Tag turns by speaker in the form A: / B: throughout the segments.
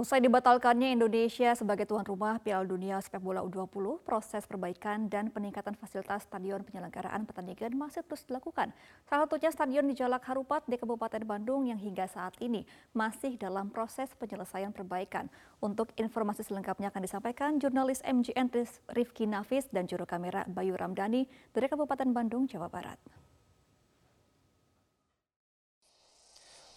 A: Usai dibatalkannya Indonesia sebagai tuan rumah Piala Dunia Sepak Bola U20, proses perbaikan dan peningkatan fasilitas stadion penyelenggaraan pertandingan masih terus dilakukan. Salah satunya stadion di Jalak Harupat di Kabupaten Bandung yang hingga saat ini masih dalam proses penyelesaian perbaikan. Untuk informasi selengkapnya akan disampaikan jurnalis MGN Rifki Nafis dan juru kamera Bayu Ramdhani dari Kabupaten Bandung, Jawa Barat.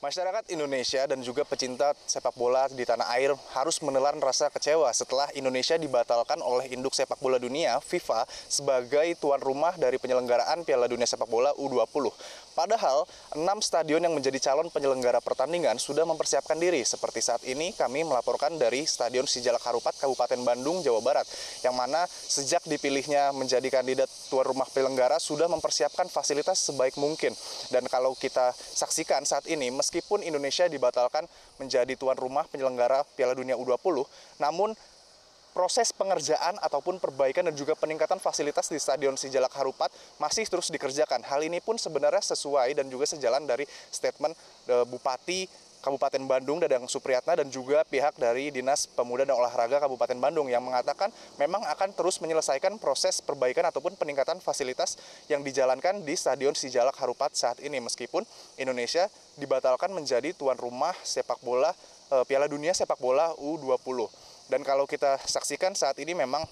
B: Masyarakat Indonesia dan juga pecinta sepak bola di tanah air harus menelan rasa kecewa setelah Indonesia dibatalkan oleh induk sepak bola dunia FIFA sebagai tuan rumah dari penyelenggaraan Piala Dunia Sepak Bola U20. Padahal, enam stadion yang menjadi calon penyelenggara pertandingan sudah mempersiapkan diri. Seperti saat ini kami melaporkan dari Stadion Sijalak Harupat, Kabupaten Bandung, Jawa Barat. Yang mana sejak dipilihnya menjadi kandidat tuan rumah penyelenggara sudah mempersiapkan fasilitas sebaik mungkin. Dan kalau kita saksikan saat ini, meskipun Indonesia dibatalkan menjadi tuan rumah penyelenggara Piala Dunia U20, namun proses pengerjaan ataupun perbaikan dan juga peningkatan fasilitas di Stadion Sijalak Harupat masih terus dikerjakan. Hal ini pun sebenarnya sesuai dan juga sejalan dari statement eh, Bupati Kabupaten Bandung Dadang Supriyatna dan juga pihak dari Dinas Pemuda dan Olahraga Kabupaten Bandung yang mengatakan memang akan terus menyelesaikan proses perbaikan ataupun peningkatan fasilitas yang dijalankan di Stadion Sijalak Harupat saat ini meskipun Indonesia dibatalkan menjadi tuan rumah sepak bola eh, Piala Dunia Sepak Bola U20. Dan kalau kita saksikan saat ini memang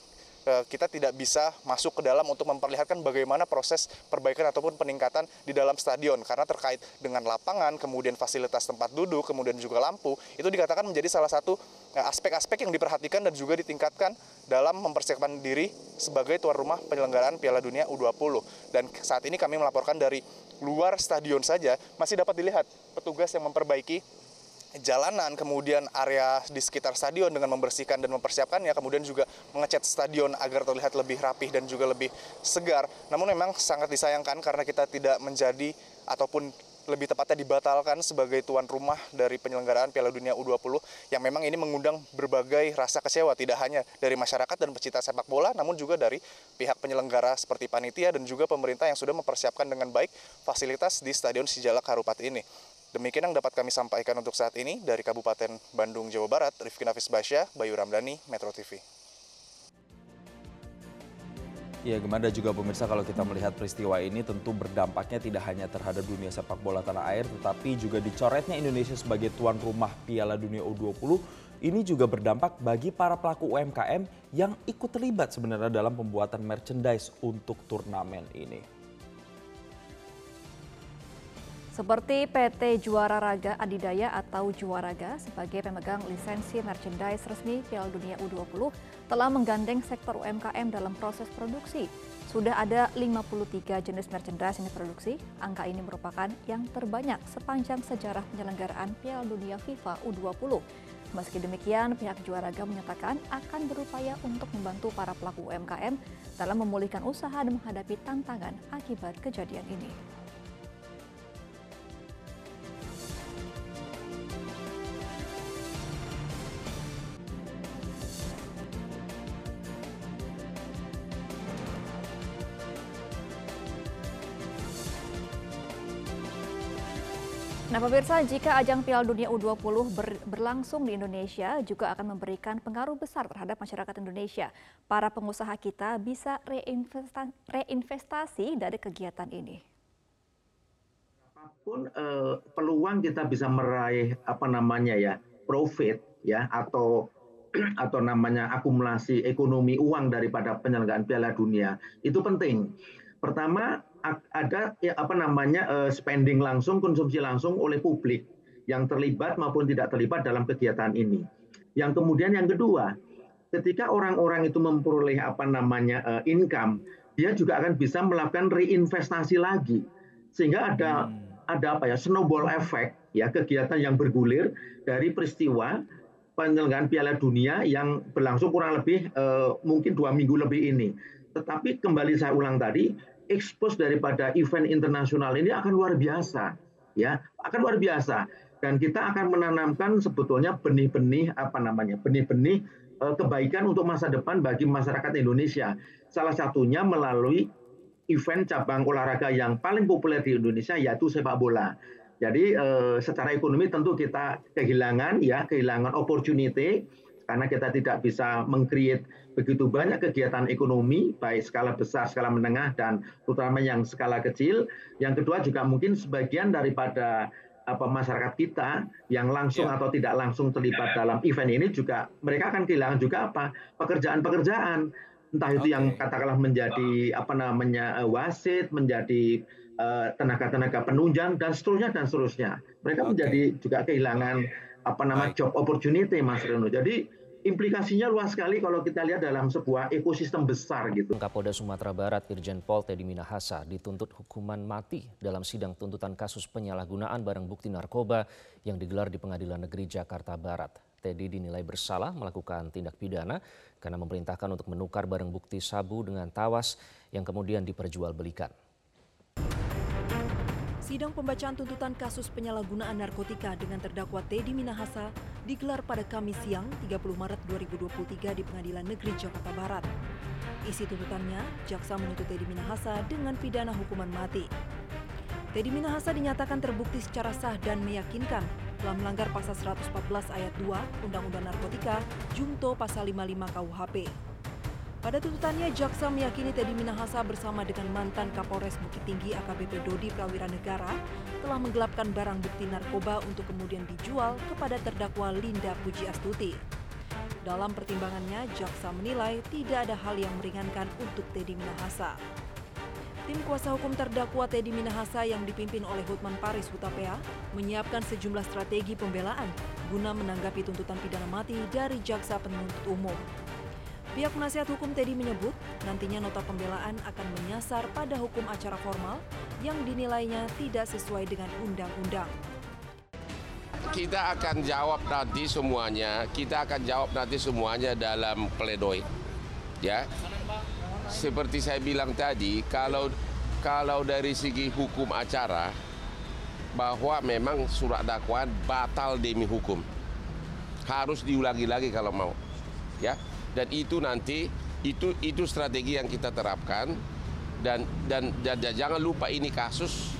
B: eh, kita tidak bisa masuk ke dalam untuk memperlihatkan bagaimana proses perbaikan ataupun peningkatan di dalam stadion karena terkait dengan lapangan, kemudian fasilitas tempat duduk, kemudian juga lampu, itu dikatakan menjadi salah satu eh, aspek-aspek yang diperhatikan dan juga ditingkatkan dalam mempersiapkan diri sebagai tuan rumah penyelenggaraan Piala Dunia U20. Dan saat ini kami melaporkan dari luar stadion saja masih dapat dilihat petugas yang memperbaiki jalanan, kemudian area di sekitar stadion dengan membersihkan dan mempersiapkannya, kemudian juga mengecat stadion agar terlihat lebih rapih dan juga lebih segar. Namun memang sangat disayangkan karena kita tidak menjadi ataupun lebih tepatnya dibatalkan sebagai tuan rumah dari penyelenggaraan Piala Dunia U20 yang memang ini mengundang berbagai rasa kecewa tidak hanya dari masyarakat dan pecinta sepak bola namun juga dari pihak penyelenggara seperti panitia dan juga pemerintah yang sudah mempersiapkan dengan baik fasilitas di Stadion Sijalak Harupat ini. Demikian yang dapat kami sampaikan untuk saat ini dari Kabupaten Bandung, Jawa Barat, Rifki Nafis Basya, Bayu Ramdhani, Metro TV.
C: Ya, gimana juga pemirsa kalau kita melihat peristiwa ini tentu berdampaknya tidak hanya terhadap dunia sepak bola tanah air, tetapi juga dicoretnya Indonesia sebagai tuan rumah Piala Dunia U20 ini juga berdampak bagi para pelaku UMKM yang ikut terlibat sebenarnya dalam pembuatan merchandise untuk turnamen ini.
A: Seperti PT Juara Raga Adidaya atau Juaraga sebagai pemegang lisensi merchandise resmi Piala Dunia U20 telah menggandeng sektor UMKM dalam proses produksi. Sudah ada 53 jenis merchandise yang diproduksi. Angka ini merupakan yang terbanyak sepanjang sejarah penyelenggaraan Piala Dunia FIFA U20. Meski demikian, pihak Juaraga menyatakan akan berupaya untuk membantu para pelaku UMKM dalam memulihkan usaha dan menghadapi tantangan akibat kejadian ini. Nah pemirsa, jika ajang Piala Dunia U20 ber, berlangsung di Indonesia juga akan memberikan pengaruh besar terhadap masyarakat Indonesia. Para pengusaha kita bisa reinvestasi, reinvestasi dari kegiatan ini.
D: Apa pun eh, peluang kita bisa meraih apa namanya ya profit ya atau atau namanya akumulasi ekonomi uang daripada penyelenggaraan Piala Dunia itu penting. Pertama ada ya, apa namanya uh, spending langsung, konsumsi langsung oleh publik yang terlibat maupun tidak terlibat dalam kegiatan ini. Yang kemudian yang kedua, ketika orang-orang itu memperoleh apa namanya uh, income, dia juga akan bisa melakukan reinvestasi lagi, sehingga ada hmm. ada apa ya snowball effect ya kegiatan yang bergulir dari peristiwa penyelenggaraan Piala Dunia yang berlangsung kurang lebih uh, mungkin dua minggu lebih ini. Tetapi kembali saya ulang tadi, expose daripada event internasional ini akan luar biasa, ya, akan luar biasa. Dan kita akan menanamkan sebetulnya benih-benih apa namanya, benih-benih eh, kebaikan untuk masa depan bagi masyarakat Indonesia. Salah satunya melalui event cabang olahraga yang paling populer di Indonesia yaitu sepak bola. Jadi eh, secara ekonomi tentu kita kehilangan ya, kehilangan opportunity karena kita tidak bisa mengcreate begitu banyak kegiatan ekonomi baik skala besar, skala menengah dan terutama yang skala kecil. Yang kedua juga mungkin sebagian daripada apa masyarakat kita yang langsung ya. atau tidak langsung terlibat dalam event ini juga mereka akan kehilangan juga apa pekerjaan-pekerjaan entah itu okay. yang katakanlah menjadi apa namanya wasit menjadi Eh, tenaga-tenaga penunjang dan seterusnya dan seterusnya. Mereka okay. menjadi juga kehilangan apa nama job opportunity Mas Reno. Jadi implikasinya luas sekali kalau kita lihat dalam sebuah ekosistem besar gitu.
E: Kapolda Sumatera Barat Irjen Pol Teddy Minahasa dituntut hukuman mati dalam sidang tuntutan kasus penyalahgunaan barang bukti narkoba yang digelar di Pengadilan Negeri Jakarta Barat. Teddy dinilai bersalah melakukan tindak pidana karena memerintahkan untuk menukar barang bukti sabu dengan tawas yang kemudian diperjualbelikan.
F: Sidang pembacaan tuntutan kasus penyalahgunaan narkotika dengan terdakwa Teddy Minahasa digelar pada Kamis siang 30 Maret 2023 di Pengadilan Negeri Jakarta Barat. Isi tuntutannya, jaksa menuntut Teddy Minahasa dengan pidana hukuman mati. Teddy Minahasa dinyatakan terbukti secara sah dan meyakinkan telah melanggar pasal 114 ayat 2 Undang-Undang Narkotika Jungto pasal 55 KUHP. Pada tuntutannya, jaksa meyakini Teddy Minahasa bersama dengan mantan Kapolres Bukit Tinggi AKBP Dodi Prawira Negara telah menggelapkan barang bukti narkoba untuk kemudian dijual kepada terdakwa Linda Puji Astuti. Dalam pertimbangannya, jaksa menilai tidak ada hal yang meringankan untuk Teddy Minahasa. Tim kuasa hukum terdakwa Teddy Minahasa yang dipimpin oleh Hutman Paris Hutapea menyiapkan sejumlah strategi pembelaan guna menanggapi tuntutan pidana mati dari jaksa penuntut umum. Pihak penasihat hukum Teddy menyebut nantinya nota pembelaan akan menyasar pada hukum acara formal yang dinilainya tidak sesuai dengan undang-undang.
G: Kita akan jawab nanti semuanya, kita akan jawab nanti semuanya dalam pledoi. Ya. Seperti saya bilang tadi, kalau kalau dari segi hukum acara bahwa memang surat dakwaan batal demi hukum. Harus diulangi lagi kalau mau. Ya dan itu nanti itu itu strategi yang kita terapkan dan dan, dan, dan jangan lupa ini kasus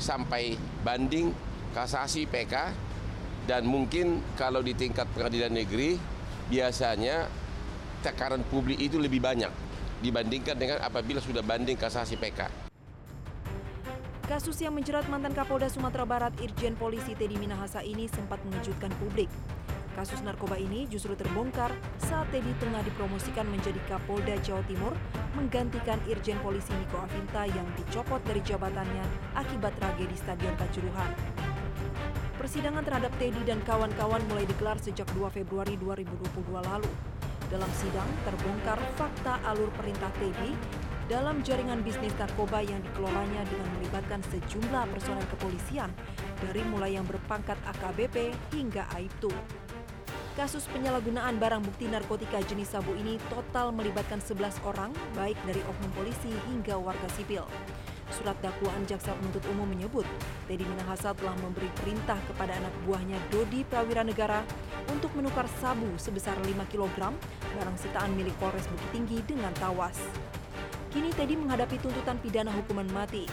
G: sampai banding kasasi PK dan mungkin kalau di tingkat pengadilan negeri biasanya tekanan publik itu lebih banyak dibandingkan dengan apabila sudah banding kasasi PK.
F: Kasus yang menjerat mantan Kapolda Sumatera Barat Irjen Polisi Teddy Minahasa ini sempat mengejutkan publik. Kasus narkoba ini justru terbongkar saat Teddy tengah dipromosikan menjadi Kapolda Jawa Timur menggantikan Irjen Polisi Niko Avinta yang dicopot dari jabatannya akibat tragedi Stadion Kanjuruhan. Persidangan terhadap Teddy dan kawan-kawan mulai digelar sejak 2 Februari 2022 lalu. Dalam sidang terbongkar fakta alur perintah Teddy dalam jaringan bisnis narkoba yang dikelolanya dengan melibatkan sejumlah personel kepolisian dari mulai yang berpangkat AKBP hingga Aibtu. Kasus penyalahgunaan barang bukti narkotika jenis sabu ini total melibatkan 11 orang, baik dari oknum polisi hingga warga sipil. Surat dakwaan jaksa penuntut umum menyebut, Teddy Minahasa telah memberi perintah kepada anak buahnya Dodi Prawira Negara untuk menukar sabu sebesar 5 kg barang sitaan milik Polres Bukit Tinggi dengan tawas. Kini Teddy menghadapi tuntutan pidana hukuman mati.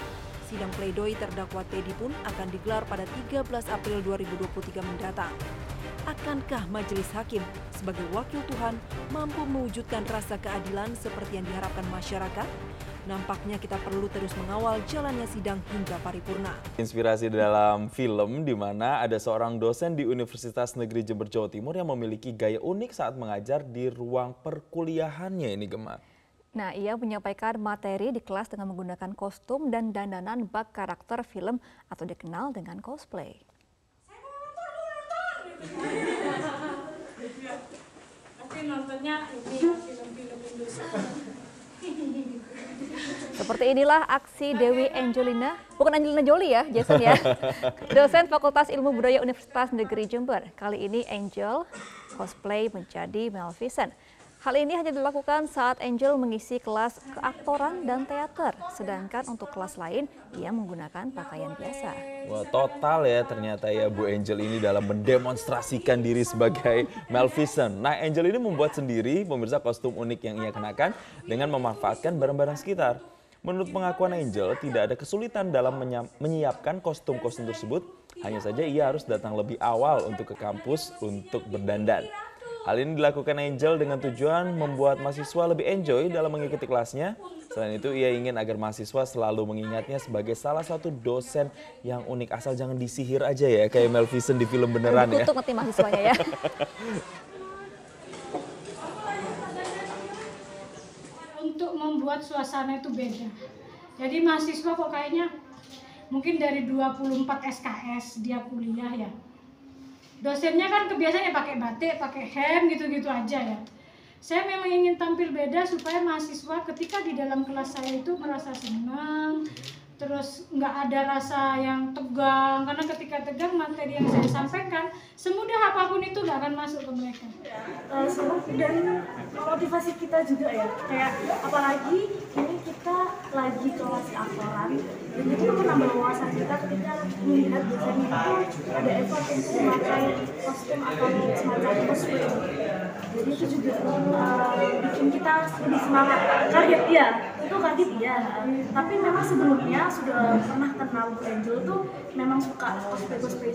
F: Sidang pledoi terdakwa Teddy pun akan digelar pada 13 April 2023 mendatang akankah majelis hakim sebagai wakil Tuhan mampu mewujudkan rasa keadilan seperti yang diharapkan masyarakat? Nampaknya kita perlu terus mengawal jalannya sidang hingga paripurna.
C: Inspirasi dalam film di mana ada seorang dosen di Universitas Negeri Jember Jawa Timur yang memiliki gaya unik saat mengajar di ruang perkuliahannya ini Gemar.
A: Nah, ia menyampaikan materi di kelas dengan menggunakan kostum dan dandanan bak karakter film atau dikenal dengan cosplay.
H: Nontonnya ini film-film Indonesia.
A: Seperti inilah aksi Dewi Angelina, bukan Angelina Jolie ya, Jason ya. Dosen Fakultas Ilmu Budaya Universitas Negeri Jember. Kali ini Angel cosplay menjadi Maleficent. Hal ini hanya dilakukan saat Angel mengisi kelas keaktoran dan teater, sedangkan untuk kelas lain ia menggunakan pakaian biasa.
C: Wah, total ya ternyata ya Bu Angel ini dalam mendemonstrasikan diri sebagai Maleficent. Nah, Angel ini membuat sendiri pemirsa kostum unik yang ia kenakan dengan memanfaatkan barang-barang sekitar. Menurut pengakuan Angel, tidak ada kesulitan dalam menyiapkan kostum-kostum tersebut, hanya saja ia harus datang lebih awal untuk ke kampus untuk berdandan. Hal ini dilakukan Angel dengan tujuan membuat mahasiswa lebih enjoy dalam mengikuti kelasnya. Selain itu, ia ingin agar mahasiswa selalu mengingatnya sebagai salah satu dosen yang unik. Asal jangan disihir aja ya, kayak Mel di film beneran ya.
A: Untuk mahasiswanya ya.
H: membuat suasana itu beda. Jadi mahasiswa kok kayaknya mungkin dari 24 SKS dia kuliah ya. Dosennya kan kebiasaannya pakai batik, pakai hem gitu-gitu aja ya. Saya memang ingin tampil beda supaya mahasiswa ketika di dalam kelas saya itu merasa senang, terus nggak ada rasa yang tegang. Karena ketika tegang materi yang saya sampaikan semudah apa pun itu nggak akan masuk ke mereka.
I: Uh, dan motivasi kita juga ya. Kayak apalagi lagi kelas aktoran dan itu menambah wawasan kita ketika melihat biasanya itu ada effort untuk memakai kostum atau semacam cosplay jadi itu juga uh, bikin kita lebih semangat. Kaget ya itu kaget ya tapi memang sebelumnya sudah pernah kenal Angel tuh memang suka cosplay cosplay